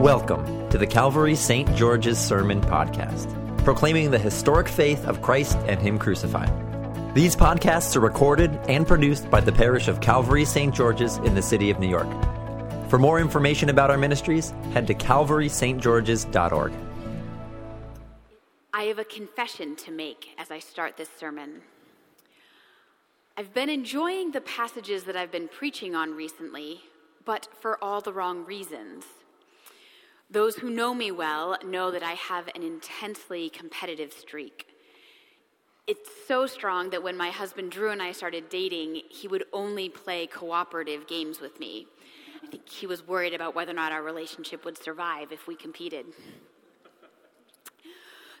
Welcome to the Calvary St. George's Sermon Podcast, proclaiming the historic faith of Christ and Him crucified. These podcasts are recorded and produced by the parish of Calvary St. George's in the city of New York. For more information about our ministries, head to calvarystgeorges.org. I have a confession to make as I start this sermon. I've been enjoying the passages that I've been preaching on recently, but for all the wrong reasons. Those who know me well know that I have an intensely competitive streak. It's so strong that when my husband Drew and I started dating, he would only play cooperative games with me. I think he was worried about whether or not our relationship would survive if we competed.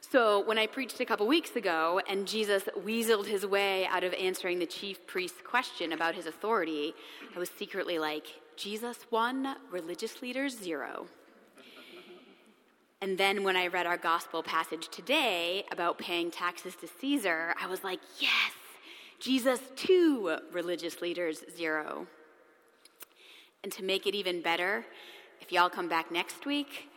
So, when I preached a couple weeks ago and Jesus weaseled his way out of answering the chief priest's question about his authority, I was secretly like, Jesus one, religious leaders zero. And then when I read our gospel passage today about paying taxes to Caesar, I was like, yes, Jesus two, religious leaders zero. And to make it even better, if y'all come back next week,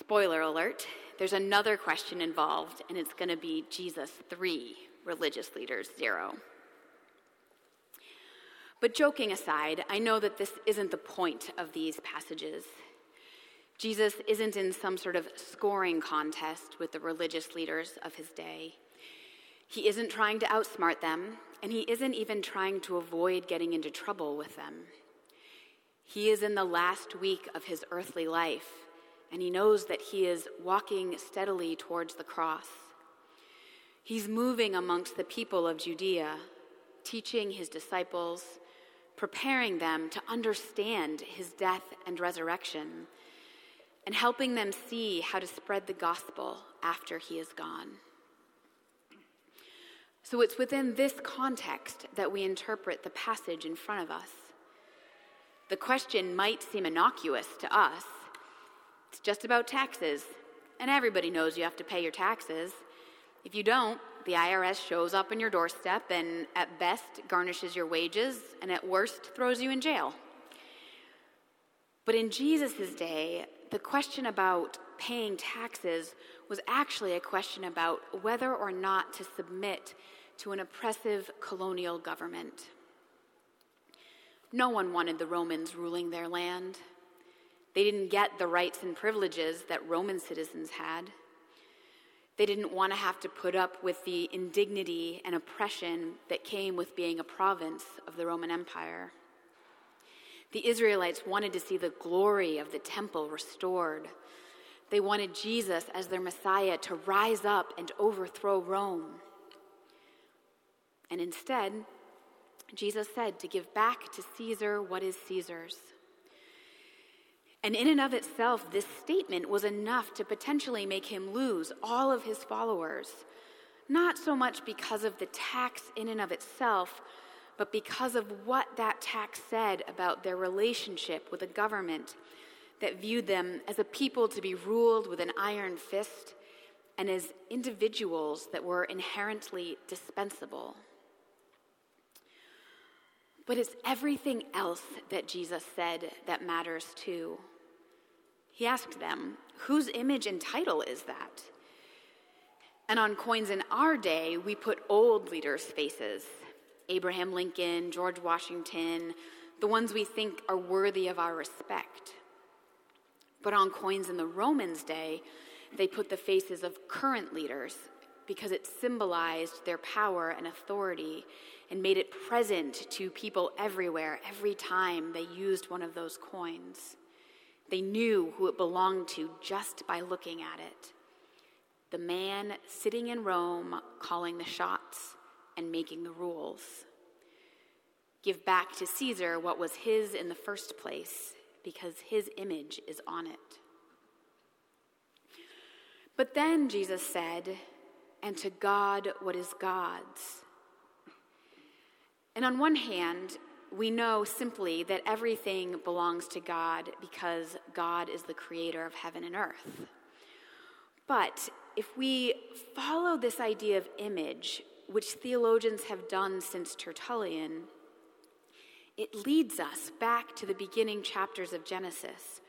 spoiler alert, there's another question involved, and it's going to be Jesus 3, religious leaders 0. But joking aside, I know that this isn't the point of these passages. Jesus isn't in some sort of scoring contest with the religious leaders of his day. He isn't trying to outsmart them, and he isn't even trying to avoid getting into trouble with them. He is in the last week of his earthly life, and he knows that he is walking steadily towards the cross. He's moving amongst the people of Judea, teaching his disciples, preparing them to understand his death and resurrection, and helping them see how to spread the gospel after he is gone. So it's within this context that we interpret the passage in front of us. The question might seem innocuous to us. It's just about taxes, and everybody knows you have to pay your taxes. If you don't, the IRS shows up on your doorstep and at best garnishes your wages and at worst throws you in jail. But in Jesus' day, the question about paying taxes was actually a question about whether or not to submit to an oppressive colonial government. No one wanted the Romans ruling their land. They didn't get the rights and privileges that Roman citizens had. They didn't want to have to put up with the indignity and oppression that came with being a province of the Roman Empire. The Israelites wanted to see the glory of the temple restored. They wanted Jesus as their Messiah to rise up and overthrow Rome. And instead, Jesus said to give back to Caesar what is Caesar's. And in and of itself, this statement was enough to potentially make him lose all of his followers, not so much because of the tax in and of itself, but because of what that tax said about their relationship with a government that viewed them as a people to be ruled with an iron fist and as individuals that were inherently dispensable. But it's everything else that Jesus said that matters too. He asked them, Whose image and title is that? And on coins in our day, we put old leaders' faces Abraham Lincoln, George Washington, the ones we think are worthy of our respect. But on coins in the Romans' day, they put the faces of current leaders because it symbolized their power and authority and made it present to people everywhere every time they used one of those coins. They knew who it belonged to just by looking at it. The man sitting in Rome calling the shots and making the rules. Give back to Caesar what was his in the first place because his image is on it. But then Jesus said, and to God what is God's. And on one hand, we know simply that everything belongs to God because God is the creator of heaven and earth. But if we follow this idea of image, which theologians have done since Tertullian, it leads us back to the beginning chapters of Genesis,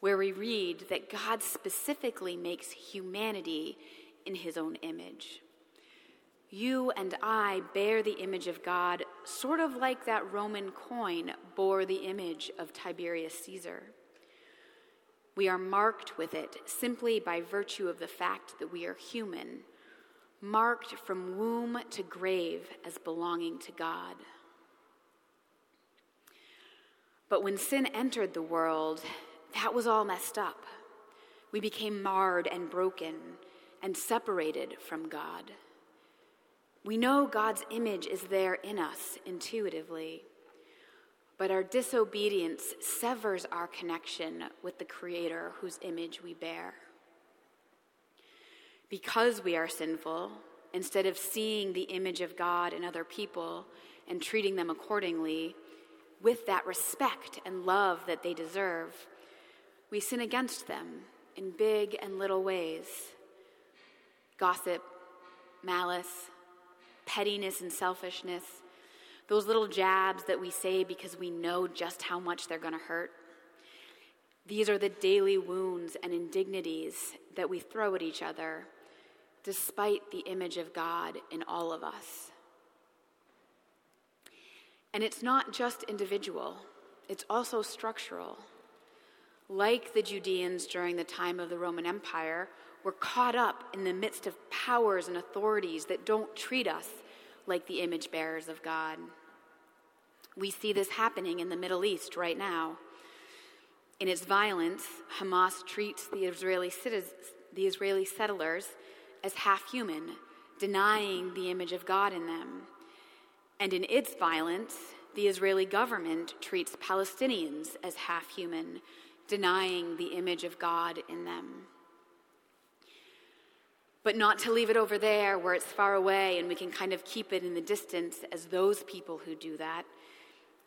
where we read that God specifically makes humanity in his own image. You and I bear the image of God, sort of like that Roman coin bore the image of Tiberius Caesar. We are marked with it simply by virtue of the fact that we are human, marked from womb to grave as belonging to God. But when sin entered the world, that was all messed up. We became marred and broken and separated from God. We know God's image is there in us intuitively, but our disobedience severs our connection with the Creator whose image we bear. Because we are sinful, instead of seeing the image of God in other people and treating them accordingly with that respect and love that they deserve, we sin against them in big and little ways gossip, malice, pettiness, and selfishness, those little jabs that we say because we know just how much they're going to hurt. These are the daily wounds and indignities that we throw at each other, despite the image of God in all of us. And it's not just individual, it's also structural like the Judeans during the time of the Roman Empire, we're caught up in the midst of powers and authorities that don't treat us like the image bearers of God. We see this happening in the Middle East right now. In its violence, Hamas treats the Israeli, citizens, the Israeli settlers as half human, denying the image of God in them. And in its violence, the Israeli government treats Palestinians as half human, denying the image of God in them. But not to leave it over there where it's far away and we can kind of keep it in the distance as those people who do that.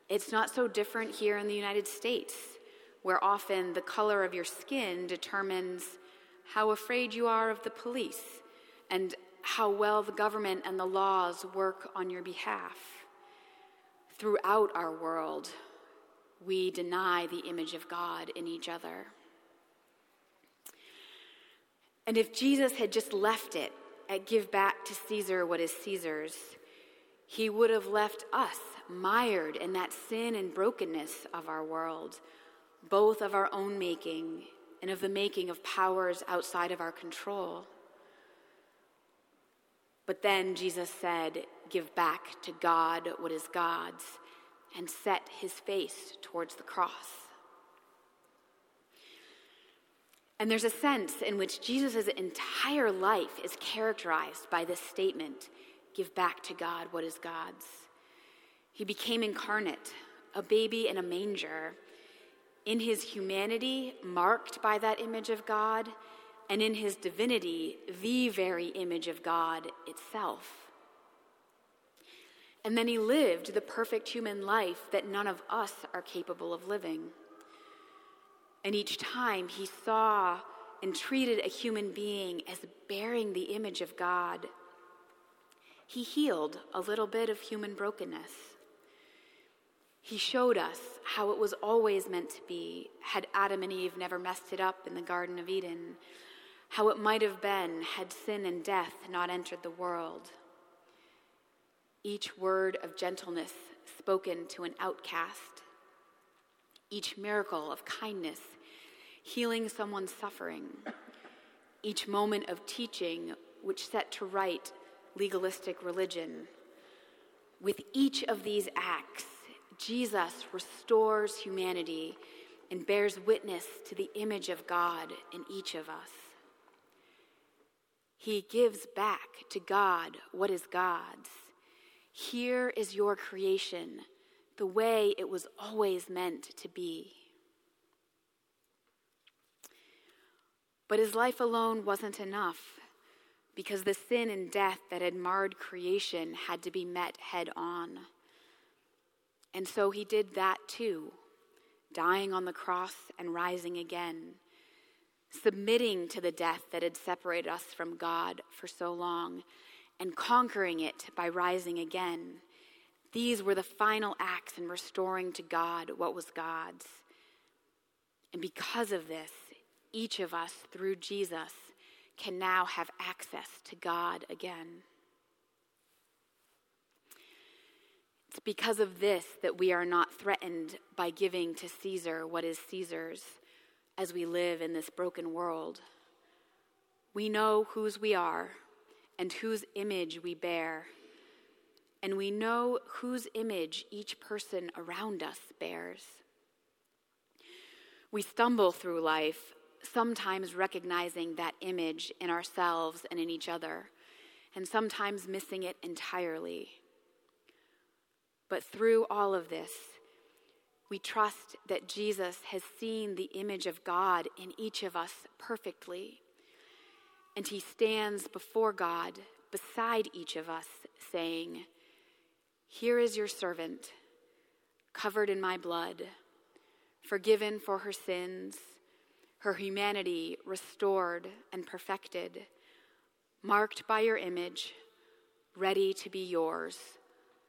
It's not so different here in the United States, where often the color of your skin determines how afraid you are of the police and how well the government and the laws work on your behalf. Throughout our world, we deny the image of God in each other. And if Jesus had just left it at give back to Caesar what is Caesar's, he would have left us mired in that sin and brokenness of our world, both of our own making and of the making of powers outside of our control. But then Jesus said, Give back to God what is God's and set his face towards the cross. And there's a sense in which Jesus' entire life is characterized by this statement give back to God what is God's. He became incarnate, a baby in a manger, in his humanity, marked by that image of God, and in his divinity, the very image of God itself. And then he lived the perfect human life that none of us are capable of living. And each time he saw and treated a human being as bearing the image of God, he healed a little bit of human brokenness. He showed us how it was always meant to be had Adam and Eve never messed it up in the Garden of Eden, how it might have been had sin and death not entered the world each word of gentleness spoken to an outcast, each miracle of kindness healing someone's suffering, each moment of teaching which set to right legalistic religion. With each of these acts, Jesus restores humanity and bears witness to the image of God in each of us. He gives back to God what is God's here is your creation, the way it was always meant to be. But his life alone wasn't enough because the sin and death that had marred creation had to be met head on. And so he did that too, dying on the cross and rising again, submitting to the death that had separated us from God for so long and conquering it by rising again. These were the final acts in restoring to God what was God's. And because of this, each of us, through Jesus, can now have access to God again. It's because of this that we are not threatened by giving to Caesar what is Caesar's as we live in this broken world. We know whose we are and whose image we bear, and we know whose image each person around us bears. We stumble through life, sometimes recognizing that image in ourselves and in each other, and sometimes missing it entirely. But through all of this, we trust that Jesus has seen the image of God in each of us perfectly. And he stands before God, beside each of us, saying, Here is your servant, covered in my blood, forgiven for her sins, her humanity restored and perfected, marked by your image, ready to be yours